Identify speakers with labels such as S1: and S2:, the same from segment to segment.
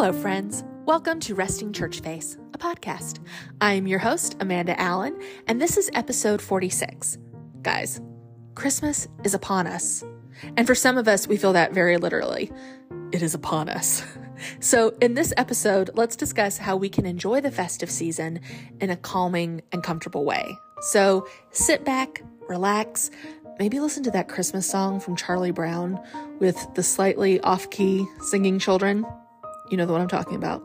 S1: Hello, friends. Welcome to Resting Church Face, a podcast. I'm your host, Amanda Allen, and this is episode 46. Guys, Christmas is upon us. And for some of us, we feel that very literally. It is upon us. So, in this episode, let's discuss how we can enjoy the festive season in a calming and comfortable way. So, sit back, relax, maybe listen to that Christmas song from Charlie Brown with the slightly off key singing children. You know the one I'm talking about.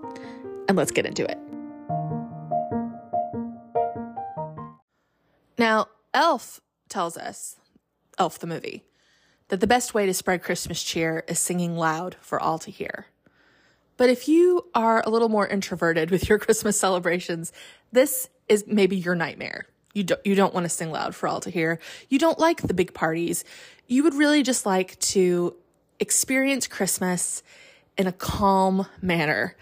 S1: And let's get into it. Now, Elf tells us, Elf the movie, that the best way to spread Christmas cheer is singing loud for all to hear. But if you are a little more introverted with your Christmas celebrations, this is maybe your nightmare. You don't, you don't want to sing loud for all to hear. You don't like the big parties. You would really just like to experience Christmas in a calm manner.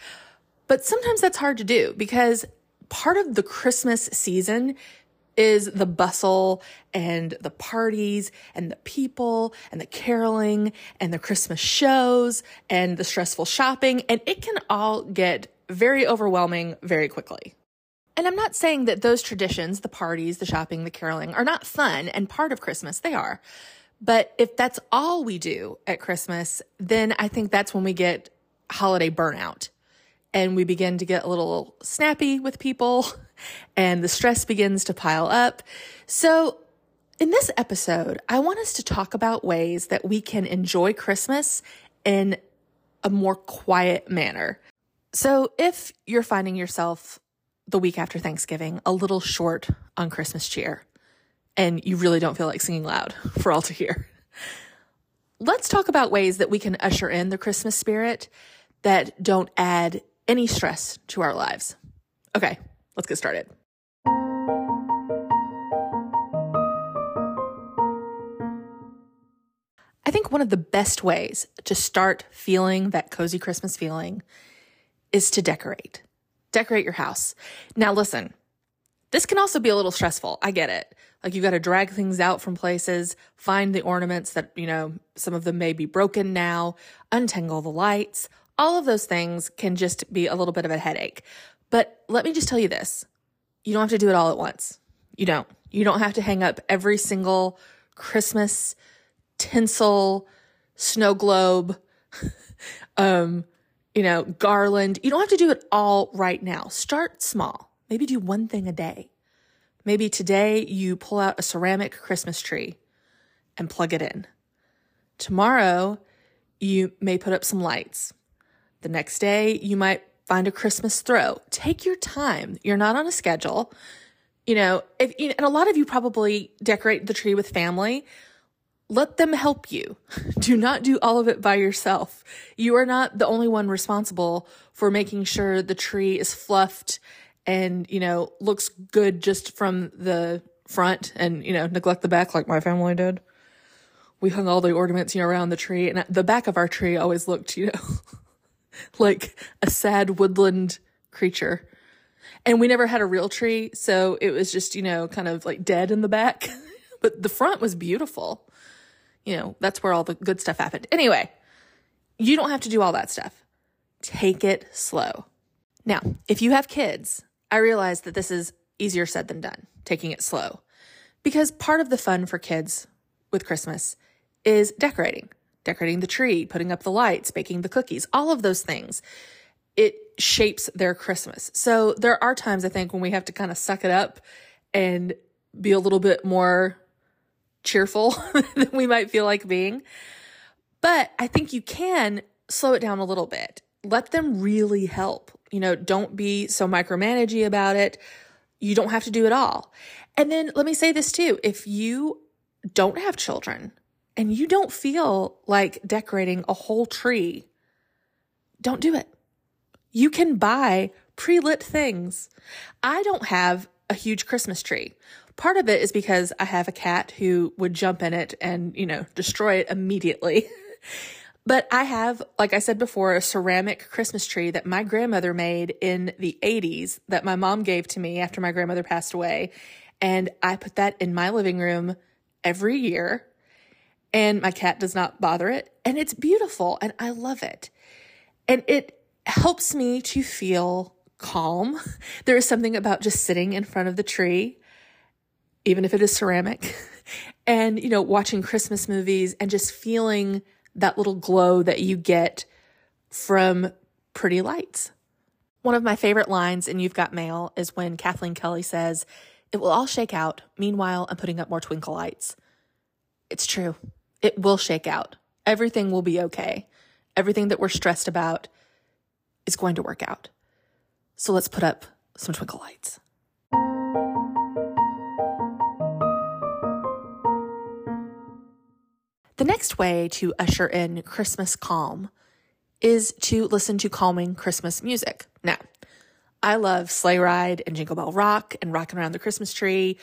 S1: But sometimes that's hard to do because part of the Christmas season is the bustle and the parties and the people and the caroling and the Christmas shows and the stressful shopping. And it can all get very overwhelming very quickly. And I'm not saying that those traditions, the parties, the shopping, the caroling, are not fun and part of Christmas. They are. But if that's all we do at Christmas, then I think that's when we get holiday burnout and we begin to get a little snappy with people and the stress begins to pile up. So, in this episode, I want us to talk about ways that we can enjoy Christmas in a more quiet manner. So, if you're finding yourself the week after Thanksgiving a little short on Christmas cheer and you really don't feel like singing loud for all to hear, let's talk about ways that we can usher in the Christmas spirit that don't add any stress to our lives. Okay, let's get started. I think one of the best ways to start feeling that cozy Christmas feeling is to decorate. Decorate your house. Now, listen, this can also be a little stressful. I get it. Like you've got to drag things out from places, find the ornaments that, you know, some of them may be broken now, untangle the lights, all of those things can just be a little bit of a headache. But let me just tell you this you don't have to do it all at once. You don't. You don't have to hang up every single Christmas tinsel, snow globe, um, you know, garland. You don't have to do it all right now. Start small. Maybe do one thing a day. Maybe today you pull out a ceramic Christmas tree and plug it in. Tomorrow, you may put up some lights. The next day, you might find a Christmas throw. Take your time. You're not on a schedule. You know, if, and a lot of you probably decorate the tree with family. Let them help you. Do not do all of it by yourself. You are not the only one responsible for making sure the tree is fluffed and, you know, looks good just from the front and, you know, neglect the back like my family did. We hung all the ornaments, you know, around the tree and the back of our tree always looked, you know, like a sad woodland creature. And we never had a real tree, so it was just, you know, kind of like dead in the back. but the front was beautiful. You know, that's where all the good stuff happened. Anyway, you don't have to do all that stuff. Take it slow. Now, if you have kids, I realize that this is easier said than done, taking it slow. Because part of the fun for kids with Christmas is decorating decorating the tree, putting up the lights, baking the cookies, all of those things. It shapes their Christmas. So there are times I think when we have to kind of suck it up and be a little bit more cheerful than we might feel like being. But I think you can slow it down a little bit. Let them really help. You know, don't be so micromanagey about it. You don't have to do it all. And then let me say this too. If you don't have children, and you don't feel like decorating a whole tree, don't do it. You can buy pre lit things. I don't have a huge Christmas tree. Part of it is because I have a cat who would jump in it and, you know, destroy it immediately. but I have, like I said before, a ceramic Christmas tree that my grandmother made in the 80s that my mom gave to me after my grandmother passed away. And I put that in my living room every year and my cat does not bother it and it's beautiful and I love it. And it helps me to feel calm. There is something about just sitting in front of the tree, even if it is ceramic, and, you know, watching Christmas movies and just feeling that little glow that you get from pretty lights. One of my favorite lines in You've Got Mail is when Kathleen Kelly says, It will all shake out. Meanwhile, I'm putting up more twinkle lights. It's true. It will shake out. Everything will be okay. Everything that we're stressed about is going to work out. So let's put up some twinkle lights. The next way to usher in Christmas calm is to listen to calming Christmas music. Now, I love Sleigh Ride and Jingle Bell Rock and Rocking Around the Christmas Tree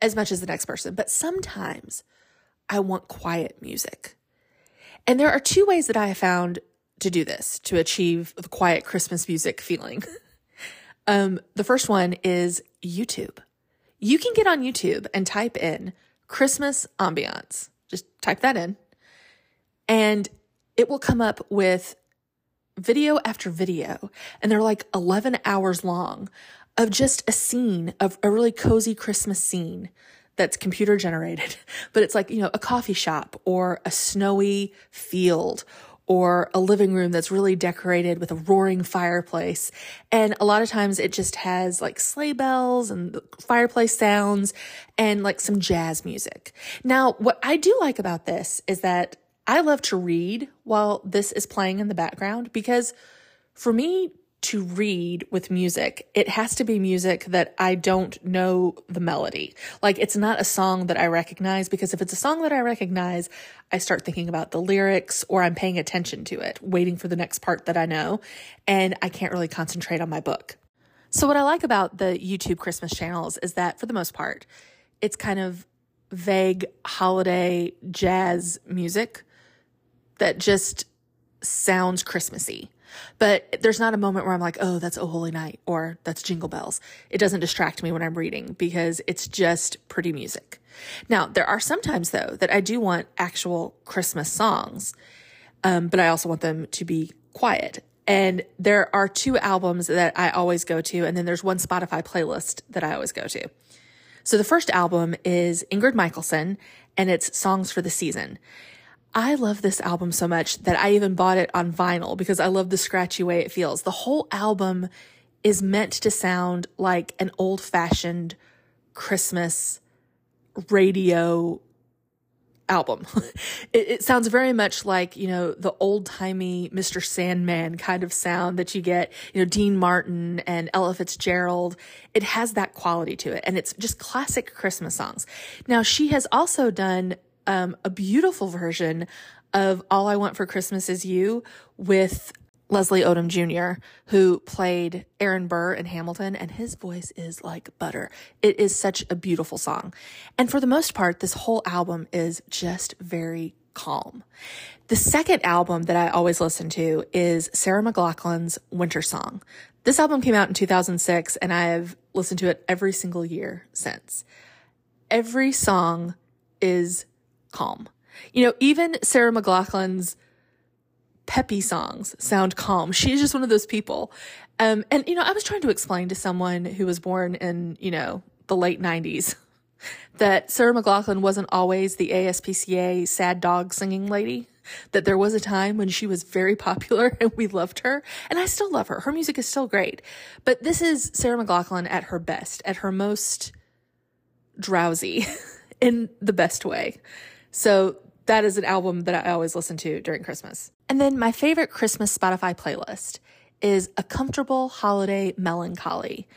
S1: as much as the next person, but sometimes I want quiet music. And there are two ways that I have found to do this to achieve the quiet Christmas music feeling. um, the first one is YouTube. You can get on YouTube and type in Christmas ambiance. Just type that in, and it will come up with video after video, and they're like 11 hours long of just a scene of a really cozy Christmas scene that's computer generated, but it's like, you know, a coffee shop or a snowy field or a living room that's really decorated with a roaring fireplace. And a lot of times it just has like sleigh bells and fireplace sounds and like some jazz music. Now, what I do like about this is that I love to read while this is playing in the background because for me to read with music, it has to be music that I don't know the melody. Like it's not a song that I recognize because if it's a song that I recognize, I start thinking about the lyrics or I'm paying attention to it, waiting for the next part that I know, and I can't really concentrate on my book. So what I like about the YouTube Christmas channels is that for the most part, it's kind of vague holiday jazz music that just sounds Christmassy. But there's not a moment where I'm like, oh, that's Oh Holy Night or that's Jingle Bells. It doesn't distract me when I'm reading because it's just pretty music. Now, there are sometimes though that I do want actual Christmas songs, um, but I also want them to be quiet. And there are two albums that I always go to, and then there's one Spotify playlist that I always go to. So the first album is Ingrid Michaelson, and it's Songs for the Season. I love this album so much that I even bought it on vinyl because I love the scratchy way it feels. The whole album is meant to sound like an old fashioned Christmas radio album. it, it, sounds very much like, you know, the old timey Mr. Sandman kind of sound that you get, you know, Dean Martin and Ella Fitzgerald. It has that quality to it and it's just classic Christmas songs. Now she has also done um, a beautiful version of All I Want for Christmas Is You with Leslie Odom Jr., who played Aaron Burr in Hamilton, and his voice is like butter. It is such a beautiful song. And for the most part, this whole album is just very calm. The second album that I always listen to is Sarah McLachlan's Winter Song. This album came out in 2006, and I have listened to it every single year since. Every song is calm. You know, even Sarah McLachlan's peppy songs sound calm. She's just one of those people. Um, and, you know, I was trying to explain to someone who was born in, you know, the late 90s that Sarah McLachlan wasn't always the ASPCA sad dog singing lady. That there was a time when she was very popular and we loved her. And I still love her. Her music is still great. But this is Sarah McLachlan at her best, at her most drowsy in the best way. So that is an album that I always listen to during Christmas. And then my favorite Christmas Spotify playlist is A Comfortable Holiday Melancholy.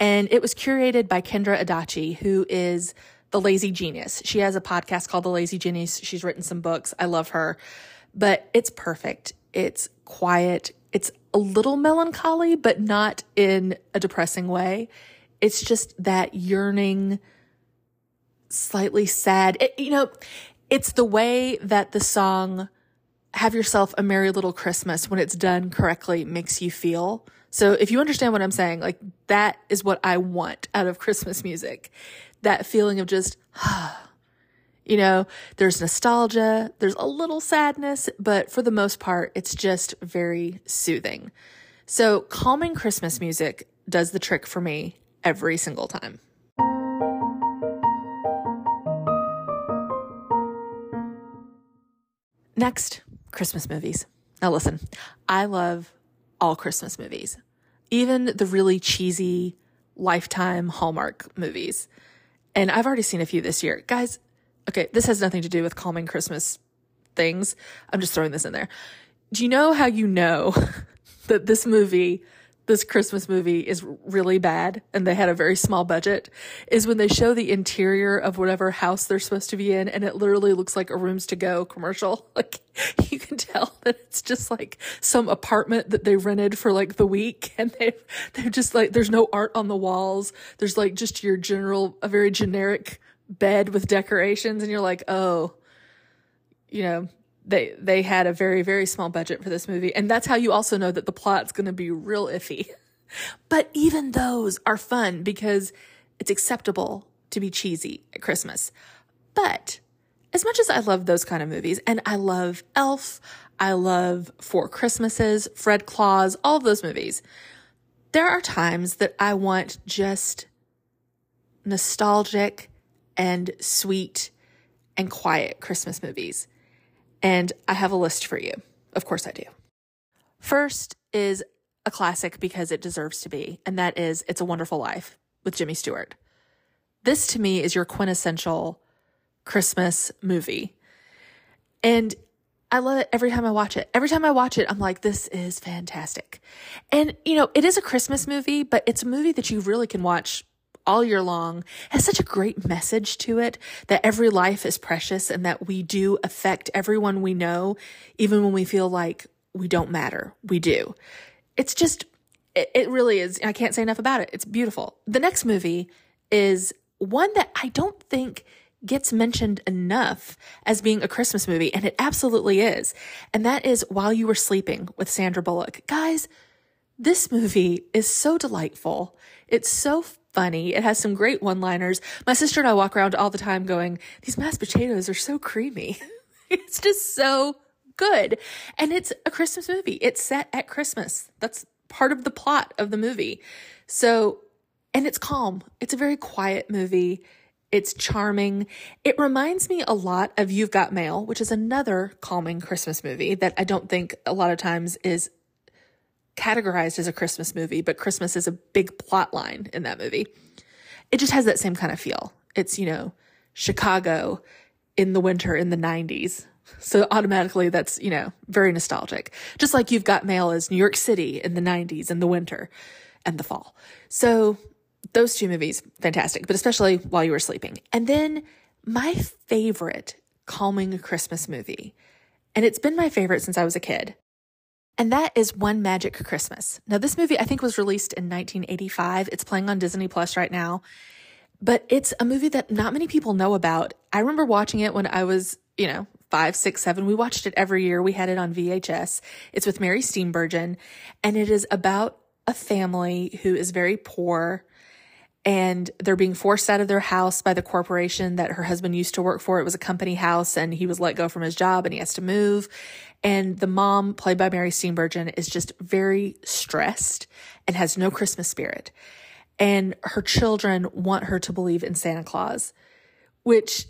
S1: And it was curated by Kendra Adachi, who is the lazy genius. She has a podcast called The Lazy Genius. She's written some books. I love her, but it's perfect. It's quiet. It's a little melancholy, but not in a depressing way. It's just that yearning, slightly sad. It, you know, it's the way that the song Have Yourself a Merry Little Christmas, when it's done correctly, makes you feel. So if you understand what I'm saying, like that is what I want out of Christmas music. That feeling of just, you know, there's nostalgia, there's a little sadness, but for the most part, it's just very soothing. So, calming Christmas music does the trick for me every single time. Next, Christmas movies. Now, listen, I love all Christmas movies, even the really cheesy Lifetime Hallmark movies. And I've already seen a few this year. Guys, okay, this has nothing to do with calming Christmas things. I'm just throwing this in there. Do you know how you know that this movie this Christmas movie is really bad and they had a very small budget is when they show the interior of whatever house they're supposed to be in and it literally looks like a rooms to go commercial. Like you can tell that it's just like some apartment that they rented for like the week and they they're just like there's no art on the walls. There's like just your general a very generic bed with decorations and you're like, "Oh, you know, they they had a very very small budget for this movie. And that's how you also know that the plot's going to be real iffy. But even those are fun because it's acceptable to be cheesy at christmas. But as much as i love those kind of movies and i love elf i love four christmases fred claus all those movies there are times that i want just nostalgic and sweet and quiet christmas movies and I have a list for you. Of course I do. First is a classic because it deserves to be, and that is It's a Wonderful Life with Jimmy Stewart. This to me is your quintessential Christmas movie. And I love it every time I watch it. Every time I watch it, I'm like, this is fantastic. And, you know, it is a Christmas movie, but it's a movie that you really can watch all year long has such a great message to it that every life is precious and that we do affect everyone we know, even when we feel like we don't matter. We do. It's just, it, it really is. I can't say enough about it. It's beautiful. The next movie is one that I don't think gets mentioned enough as being a Christmas movie, and it absolutely is. And that is While You Were Sleeping with Sandra Bullock. Guys, this movie is so delightful. It's so funny. It has some great one liners. My sister and I walk around all the time going, these mashed potatoes are so creamy. it's just so good. And it's a Christmas movie. It's set at Christmas. That's part of the plot of the movie. So, and it's calm. It's a very quiet movie. It's charming. It reminds me a lot of You've Got Mail, which is another calming Christmas movie that I don't think a lot of times is categorized as a Christmas movie, but Christmas is a big plot line in that movie. It just has that same kind of feel. It's, you know, Chicago in the winter in the 90s. So automatically that's, you know, very nostalgic. Just like you've got mail as New York City in the 90s in the winter and the fall. So those two movies, fantastic, but especially while you were sleeping. And then my favorite calming Christmas movie, and it's been my favorite since I was a kid, and that is One Magic Christmas. Now, this movie I think was released in 1985. It's playing on Disney Plus right now, but it's a movie that not many people know about. I remember watching it when I was, you know, five, six, seven. We watched it every year. We had it on VHS. It's with Mary Steenburgen, and it is about a family who is very poor and they're being forced out of their house by the corporation that her husband used to work for. It was a company house and he was let go from his job and he has to move. And the mom, played by Mary Steenburgen, is just very stressed and has no Christmas spirit. And her children want her to believe in Santa Claus, which,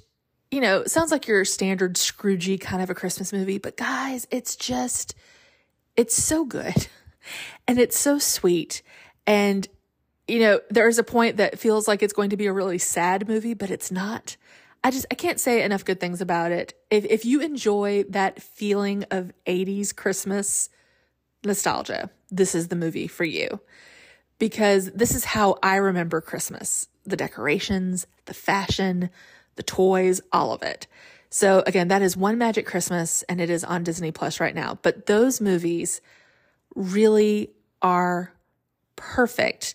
S1: you know, sounds like your standard Scroogey kind of a Christmas movie. But guys, it's just, it's so good and it's so sweet. And you know, there's a point that feels like it's going to be a really sad movie, but it's not. I just I can't say enough good things about it. If if you enjoy that feeling of 80s Christmas nostalgia, this is the movie for you. Because this is how I remember Christmas. The decorations, the fashion, the toys, all of it. So again, that is One Magic Christmas and it is on Disney Plus right now. But those movies really are perfect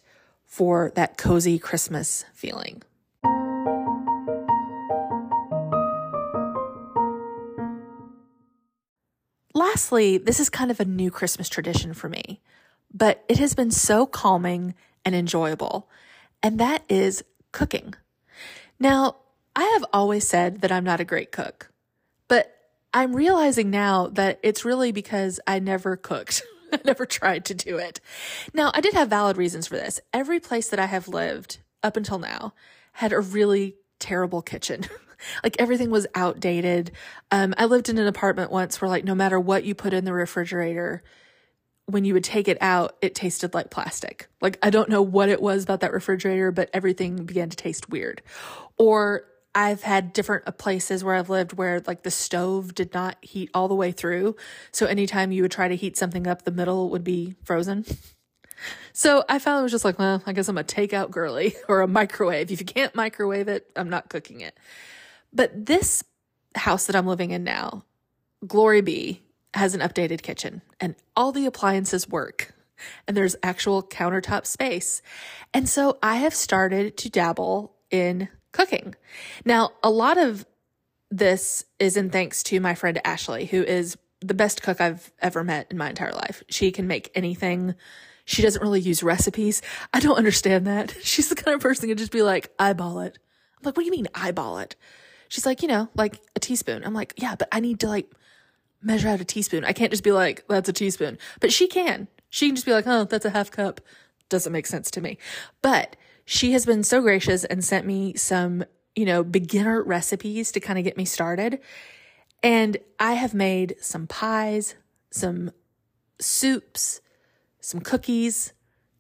S1: for that cozy Christmas feeling. Lastly, this is kind of a new Christmas tradition for me, but it has been so calming and enjoyable, and that is cooking. Now, I have always said that I'm not a great cook, but I'm realizing now that it's really because I never cooked. I never tried to do it. Now, I did have valid reasons for this. Every place that I have lived up until now had a really terrible kitchen. like everything was outdated. Um, I lived in an apartment once where like no matter what you put in the refrigerator, when you would take it out, it tasted like plastic. Like I don't know what it was about that refrigerator, but everything began to taste weird. Or I've had different uh, places where I've lived where like the stove did not heat all the way through. So anytime you would try to heat something up, the middle would be frozen. So I found it was just like, well, I guess I'm a takeout girly or a microwave. If you can't microwave it, I'm not cooking it. But this house that I'm living in now, glory be, has an updated kitchen and all the appliances work and there's actual countertop space. And so I have started to dabble in cooking. Now, a lot of this is in thanks to my friend Ashley, who is the best cook I've ever met in my entire life. She can make anything. She doesn't really use recipes. I don't understand that. She's the kind of person who just be like, eyeball it. I'm like, what do you mean eyeball it? She's like, you know, like a teaspoon. I'm like, yeah, but I need to like measure out a teaspoon. I can't just be like, that's a teaspoon. But she can. She can just be like, oh, that's a half cup. Doesn't make sense to me. But she has been so gracious and sent me some, you know, beginner recipes to kind of get me started. And I have made some pies, some soups, some cookies,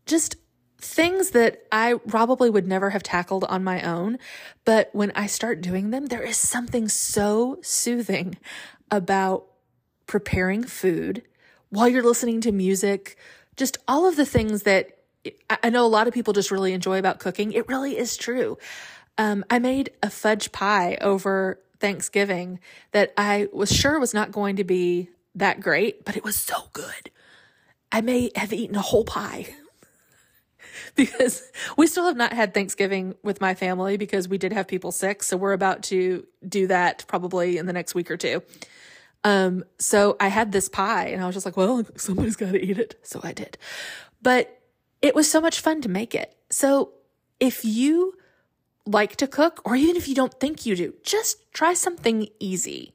S1: just things that I probably would never have tackled on my own. But when I start doing them, there is something so soothing about preparing food while you're listening to music, just all of the things that I know a lot of people just really enjoy about cooking. It really is true. Um, I made a fudge pie over Thanksgiving that I was sure was not going to be that great, but it was so good. I may have eaten a whole pie because we still have not had Thanksgiving with my family because we did have people sick. So we're about to do that probably in the next week or two. Um, so I had this pie and I was just like, well, somebody's got to eat it. So I did. But it was so much fun to make it. So if you like to cook, or even if you don't think you do, just try something easy.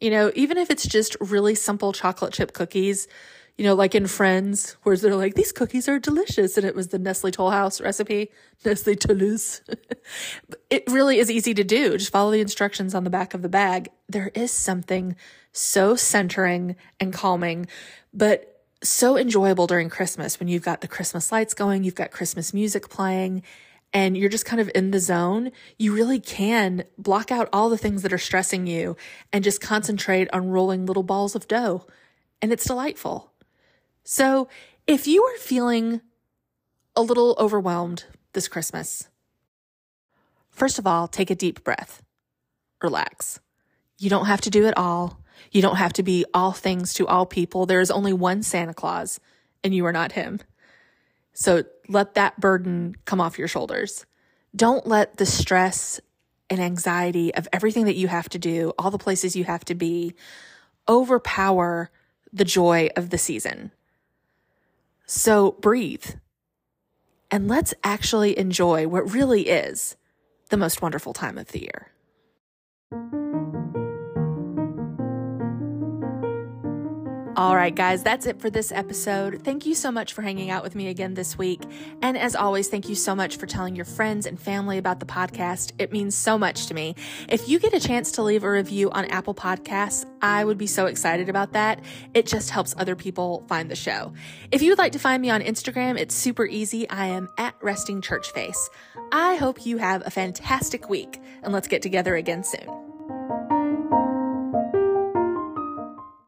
S1: You know, even if it's just really simple chocolate chip cookies, you know, like in Friends, where they're like, these cookies are delicious. And it was the Nestle Toll House recipe, Nestle Toulouse. it really is easy to do. Just follow the instructions on the back of the bag. There is something so centering and calming, but so enjoyable during Christmas when you've got the Christmas lights going, you've got Christmas music playing, and you're just kind of in the zone. You really can block out all the things that are stressing you and just concentrate on rolling little balls of dough. And it's delightful. So if you are feeling a little overwhelmed this Christmas, first of all, take a deep breath. Relax. You don't have to do it all. You don't have to be all things to all people. There is only one Santa Claus, and you are not him. So let that burden come off your shoulders. Don't let the stress and anxiety of everything that you have to do, all the places you have to be, overpower the joy of the season. So breathe and let's actually enjoy what really is the most wonderful time of the year. All right, guys, that's it for this episode. Thank you so much for hanging out with me again this week. And as always, thank you so much for telling your friends and family about the podcast. It means so much to me. If you get a chance to leave a review on Apple Podcasts, I would be so excited about that. It just helps other people find the show. If you would like to find me on Instagram, it's super easy. I am at Resting Church Face. I hope you have a fantastic week, and let's get together again soon.